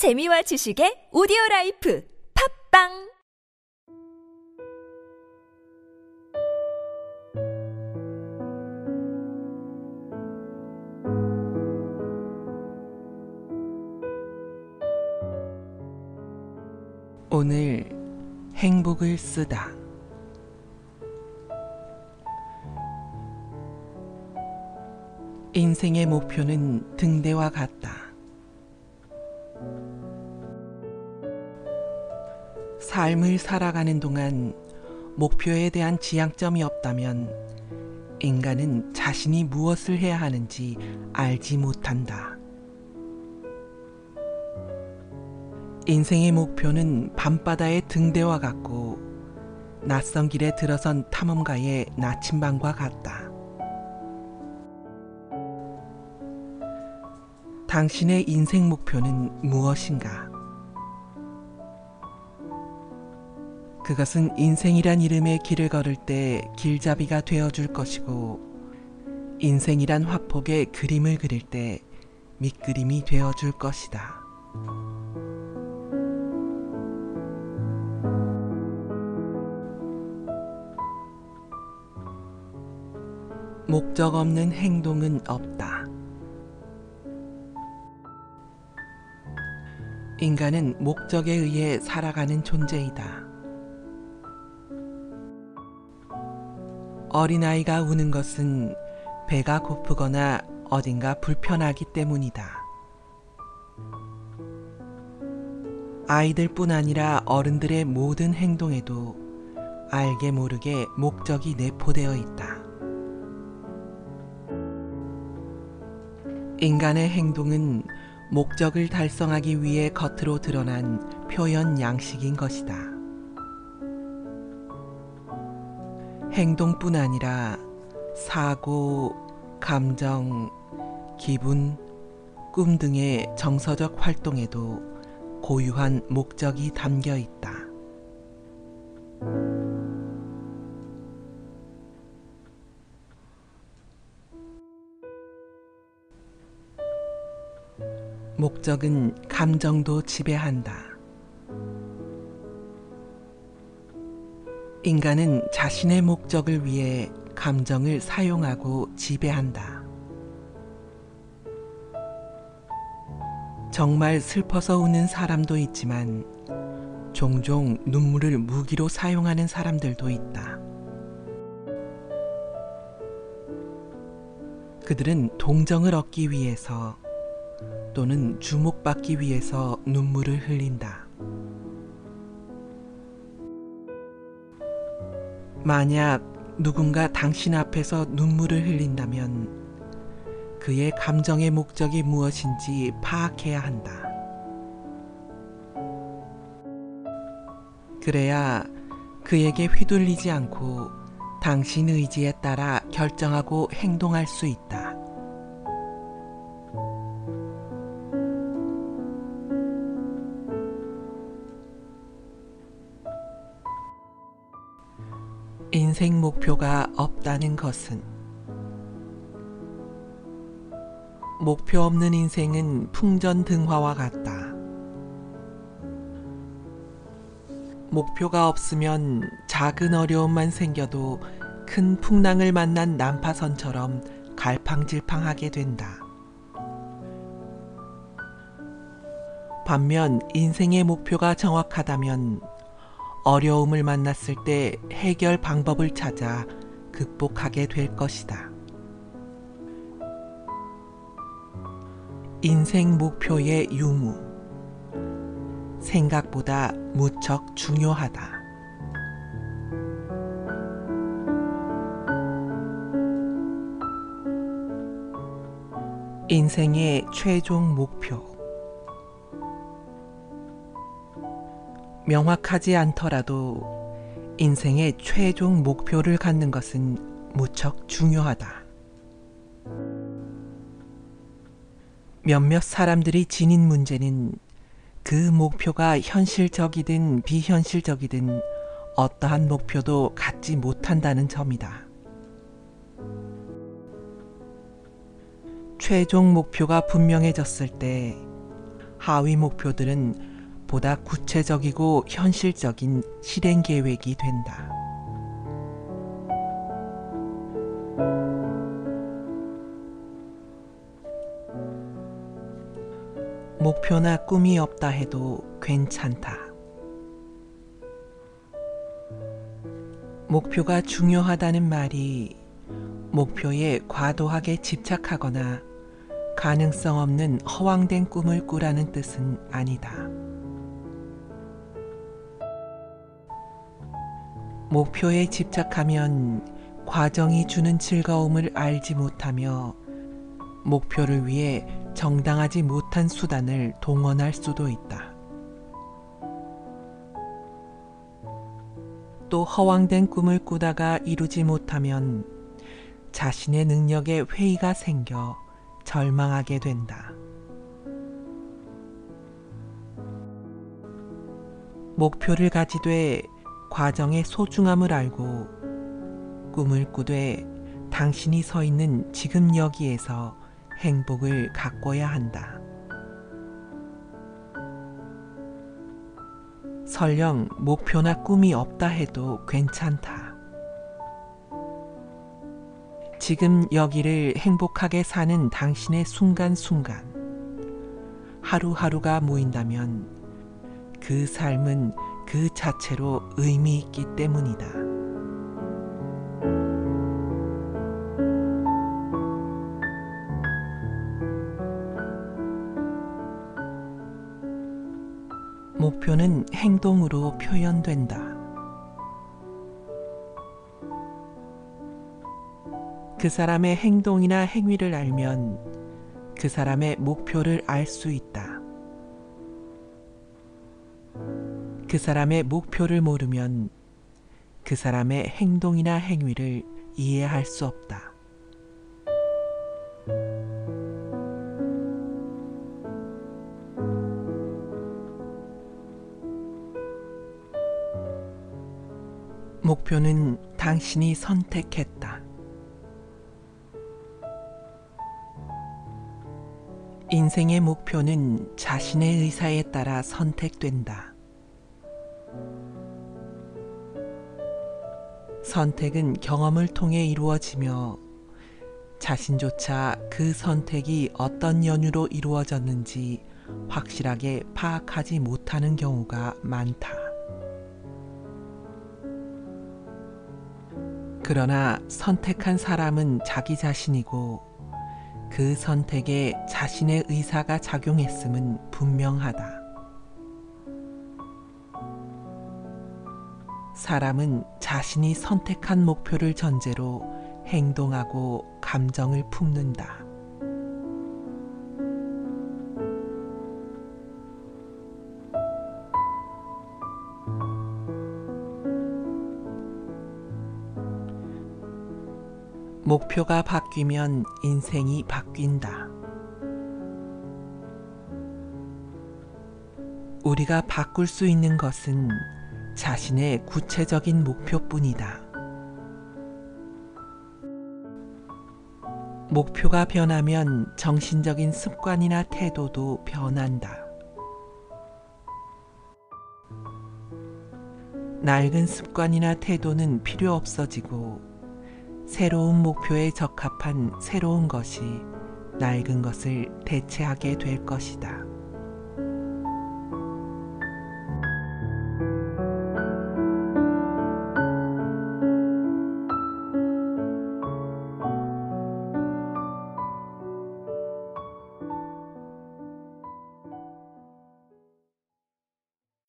재미와 지식의 오디오 라이프 팝빵 오늘 행복을 쓰다. 인생의 목표는 등대와 같다. 삶을 살아가는 동안 목표에 대한 지향점이 없다면 인간은 자신이 무엇을 해야 하는지 알지 못한다. 인생의 목표는 밤바다의 등대와 같고 낯선 길에 들어선 탐험가의 나침반과 같다. 당신의 인생 목표는 무엇인가? 그것은 인생이란 이름의 길을 걸을 때 길잡이가 되어줄 것이고, 인생이란 화폭에 그림을 그릴 때 밑그림이 되어줄 것이다. 목적 없는 행동은 없다. 인간은 목적에 의해 살아가는 존재이다. 어린아이가 우는 것은 배가 고프거나 어딘가 불편하기 때문이다. 아이들뿐 아니라 어른들의 모든 행동에도 알게 모르게 목적이 내포되어 있다. 인간의 행동은 목적을 달성하기 위해 겉으로 드러난 표현 양식인 것이다. 행동뿐 아니라 사고, 감정, 기분, 꿈 등의 정서적 활동에도 고유한 목적이 담겨 있다. 목적은 감정도 지배한다. 인간은 자신의 목적을 위해 감정을 사용하고 지배한다. 정말 슬퍼서 우는 사람도 있지만 종종 눈물을 무기로 사용하는 사람들도 있다. 그들은 동정을 얻기 위해서 또는 주목받기 위해서 눈물을 흘린다. 만약 누군가 당신 앞에서 눈물을 흘린다면 그의 감정의 목적이 무엇인지 파악해야 한다. 그래야 그에게 휘둘리지 않고 당신 의지에 따라 결정하고 행동할 수 있다. 인생 목표가 없다는 것은 목표 없는 인생은 풍전등화와 같다. 목표가 없으면 작은 어려움만 생겨도 큰 풍랑을 만난 난파선처럼 갈팡질팡하게 된다. 반면 인생의 목표가 정확하다면 어려움을 만났을 때 해결 방법을 찾아 극복하게 될 것이다. 인생 목표의 유무. 생각보다 무척 중요하다. 인생의 최종 목표. 명확하지 않더라도 인생의 최종 목표를 갖는 것은 무척 중요하다. 몇몇 사람들이 지닌 문제는 그 목표가 현실적이든 비현실적이든 어떠한 목표도 갖지 못한다는 점이다. 최종 목표가 분명해졌을 때 하위 목표들은 보다 구체적이고 현실적인 실행 계획이 된다. 목표나 꿈이 없다 해도 괜찮다. 목표가 중요하다는 말이 목표에 과도하게 집착하거나 가능성 없는 허황된 꿈을 꾸라는 뜻은 아니다. 목표에 집착하면 과정이 주는 즐거움을 알지 못하며 목표를 위해 정당하지 못한 수단을 동원할 수도 있다. 또 허황된 꿈을 꾸다가 이루지 못하면 자신의 능력에 회의가 생겨 절망하게 된다. 목표를 가지되 과정의 소중함을 알고 꿈을 꾸되 당신이 서 있는 지금 여기에서 행복을 가꿔야 한다. 설령 목표나 꿈이 없다 해도 괜찮다. 지금 여기를 행복하게 사는 당신의 순간순간, 하루하루가 모인다면 그 삶은 그 자체로 의미 있기 때문이다. 목표는 행동으로 표현된다. 그 사람의 행동이나 행위를 알면 그 사람의 목표를 알 수 있다. 그 사람의 목표를 모르면 그 사람의 행동이나 행위를 이해할 수 없다. 목표는 당신이 선택했다. 인생의 목표는 자신의 의사에 따라 선택된다. 선택은 경험을 통해 이루어지며 자신조차 그 선택이 어떤 연유로 이루어졌는지 확실하게 파악하지 못하는 경우가 많다. 그러나 선택한 사람은 자기 자신이고 그 선택에 자신의 의사가 작용했음은 분명하다. 사람은 자신이 선택한 목표를 전제로 행동하고 감정을 품는다. 목표가 바뀌면 인생이 바뀐다. 우리가 바꿀 수 있는 것은 자신의 구체적인 목표뿐이다. 목표가 변하면 정신적인 습관이나 태도도 변한다. 낡은 습관이나 태도는 필요 없어지고 새로운 목표에 적합한 새로운 것이 낡은 것을 대체하게 될 것이다.